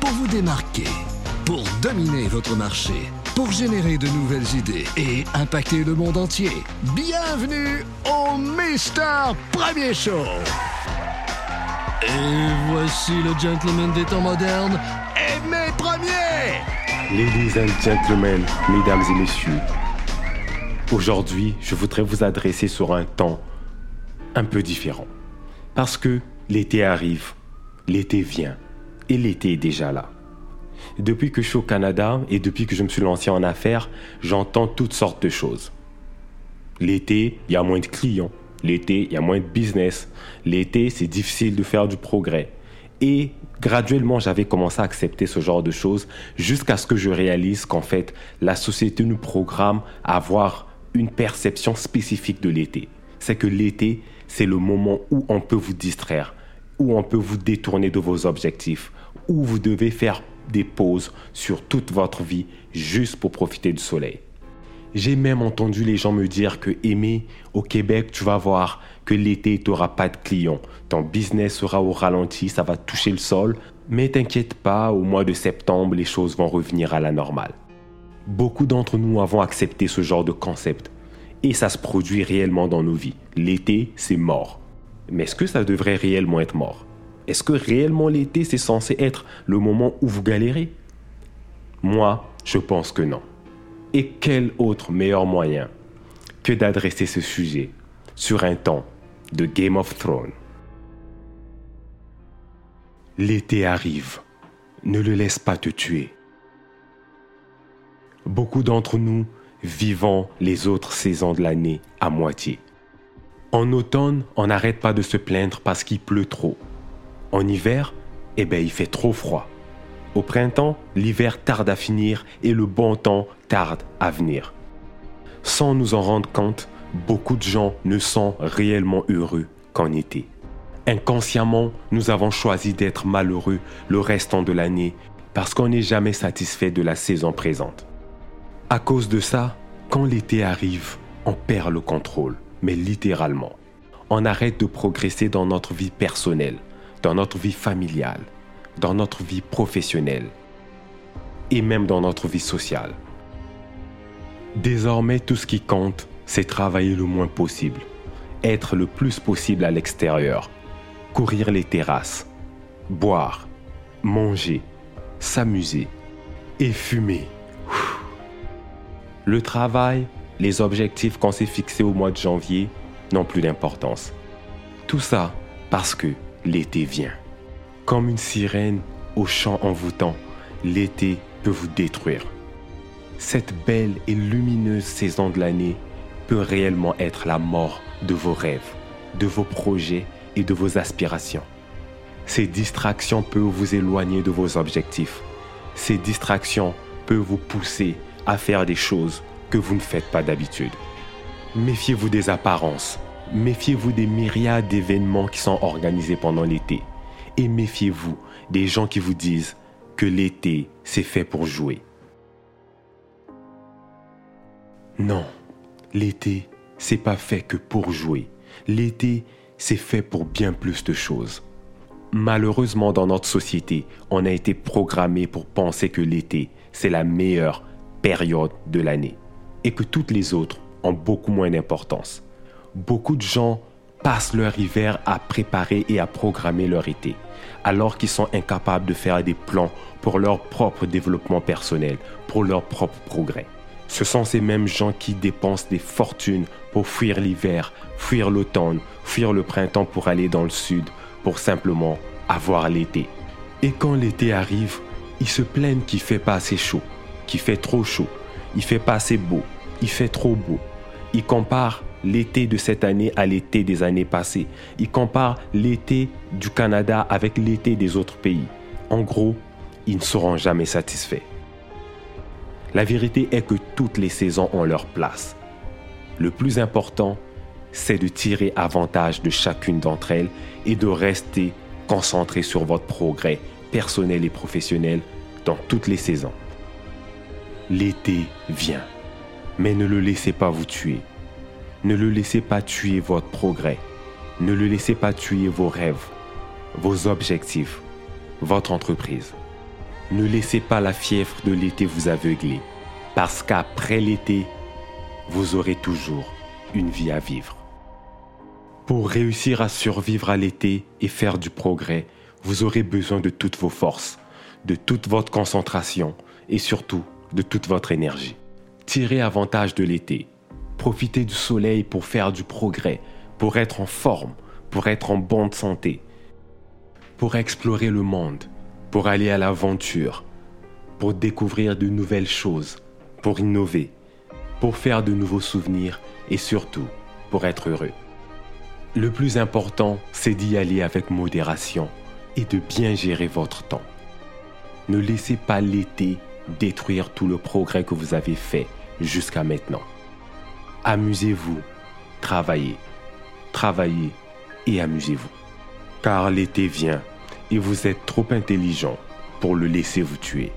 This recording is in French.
pour vous démarquer, pour dominer votre marché, pour générer de nouvelles idées et impacter le monde entier. Bienvenue au Mister Premier Show. Et voici le gentleman des temps modernes, Aimé Premier. Ladies and gentlemen, mesdames et messieurs, aujourd'hui, je voudrais vous adresser sur un temps un peu différent. Parce que l'été arrive, l'été vient, l'été est déjà là. Depuis que je suis au Canada et depuis que je me suis lancé en affaires, j'entends toutes sortes de choses. L'été, il y a moins de clients. L'été, il y a moins de business. L'été, c'est difficile de faire du progrès. Et graduellement, j'avais commencé à accepter ce genre de choses jusqu'à ce que je réalise qu'en fait, la société nous programme à avoir une perception spécifique de l'été. C'est que l'été, c'est le moment où on peut vous distraire, où on peut vous détourner de vos objectifs, où vous devez faire des pauses sur toute votre vie juste pour profiter du soleil. J'ai même entendu les gens me dire que aimer au Québec, tu vas voir que l'été, tu n'auras pas de clients. Ton business sera au ralenti, ça va toucher le sol. Mais t'inquiète pas, au mois de septembre, les choses vont revenir à la normale. Beaucoup d'entre nous avons accepté ce genre de concept. Et ça se produit réellement dans nos vies. L'été, c'est mort. Mais est-ce que ça devrait réellement être mort? Est-ce que réellement l'été, c'est censé être le moment où vous galérez? Moi, je pense que non. Et quel autre meilleur moyen que d'adresser ce sujet sur un temps de Game of Thrones? L'été arrive. Ne le laisse pas te tuer. Beaucoup d'entre nous vivons les autres saisons de l'année à moitié. En automne, on n'arrête pas de se plaindre parce qu'il pleut trop. En hiver, eh ben, il fait trop froid. Au printemps, l'hiver tarde à finir et le bon temps tarde à venir. Sans nous en rendre compte, beaucoup de gens ne sont réellement heureux qu'en été. Inconsciemment, nous avons choisi d'être malheureux le restant de l'année parce qu'on n'est jamais satisfait de la saison présente. À cause de ça, quand l'été arrive, on perd le contrôle, mais littéralement. On arrête de progresser dans notre vie personnelle, dans notre vie familiale, dans notre vie professionnelle et même dans notre vie sociale. Désormais, tout ce qui compte, c'est travailler le moins possible, être le plus possible à l'extérieur, courir les terrasses, boire, manger, s'amuser et fumer. Le travail, les objectifs qu'on s'est fixés au mois de janvier n'ont plus d'importance. Tout ça parce que l'été vient. Comme une sirène au chant envoûtant, l'été peut vous détruire. Cette belle et lumineuse saison de l'année peut réellement être la mort de vos rêves, de vos projets et de vos aspirations. Ces distractions peuvent vous éloigner de vos objectifs. Ces distractions peuvent vous pousser à faire des choses vous ne faites pas d'habitude. Méfiez-vous des apparences. Méfiez-vous des myriades d'événements qui sont organisés pendant l'été. Et méfiez-vous des gens qui vous disent que l'été, c'est fait pour jouer. Non, l'été, c'est pas fait que pour jouer. L'été, c'est fait pour bien plus de choses. Malheureusement, dans notre société, on a été programmé pour penser que l'été, c'est la meilleure période de l'année et que toutes les autres ont beaucoup moins d'importance. Beaucoup de gens passent leur hiver à préparer et à programmer leur été, alors qu'ils sont incapables de faire des plans pour leur propre développement personnel, pour leur propre progrès. Ce sont ces mêmes gens qui dépensent des fortunes pour fuir l'hiver, fuir l'automne, fuir le printemps pour aller dans le sud, pour simplement avoir l'été. Et quand l'été arrive, ils se plaignent qu'il fait pas assez chaud, qu'il fait trop chaud, il fait pas assez beau, il fait trop beau. Il compare l'été de cette année à l'été des années passées. Il compare l'été du Canada avec l'été des autres pays. En gros, ils ne seront jamais satisfaits. La vérité est que toutes les saisons ont leur place. Le plus important, c'est de tirer avantage de chacune d'entre elles et de rester concentré sur votre progrès personnel et professionnel dans toutes les saisons. L'été vient, mais ne le laissez pas vous tuer. Ne le laissez pas tuer votre progrès. Ne le laissez pas tuer vos rêves, vos objectifs. votre entreprise. Ne laissez pas la fièvre de l'été vous aveugler, parce qu'après l'été, vous aurez toujours une vie à vivre. Pour réussir à survivre à l'été et faire du progrès, vous aurez besoin de toutes vos forces, de toute votre concentration et surtout de toute votre énergie. Tirez avantage de l'été. Profitez du soleil pour faire du progrès, pour être en forme, pour être en bonne santé, pour explorer le monde, pour aller à l'aventure, pour découvrir de nouvelles choses, pour innover, pour faire de nouveaux souvenirs et surtout pour être heureux. Le plus important, c'est d'y aller avec modération et de bien gérer votre temps. Ne laissez pas l'été détruire tout le progrès que vous avez fait jusqu'à maintenant. Amusez-vous, travaillez, travaillez et amusez-vous. Car l'été vient et vous êtes trop intelligent pour le laisser vous tuer.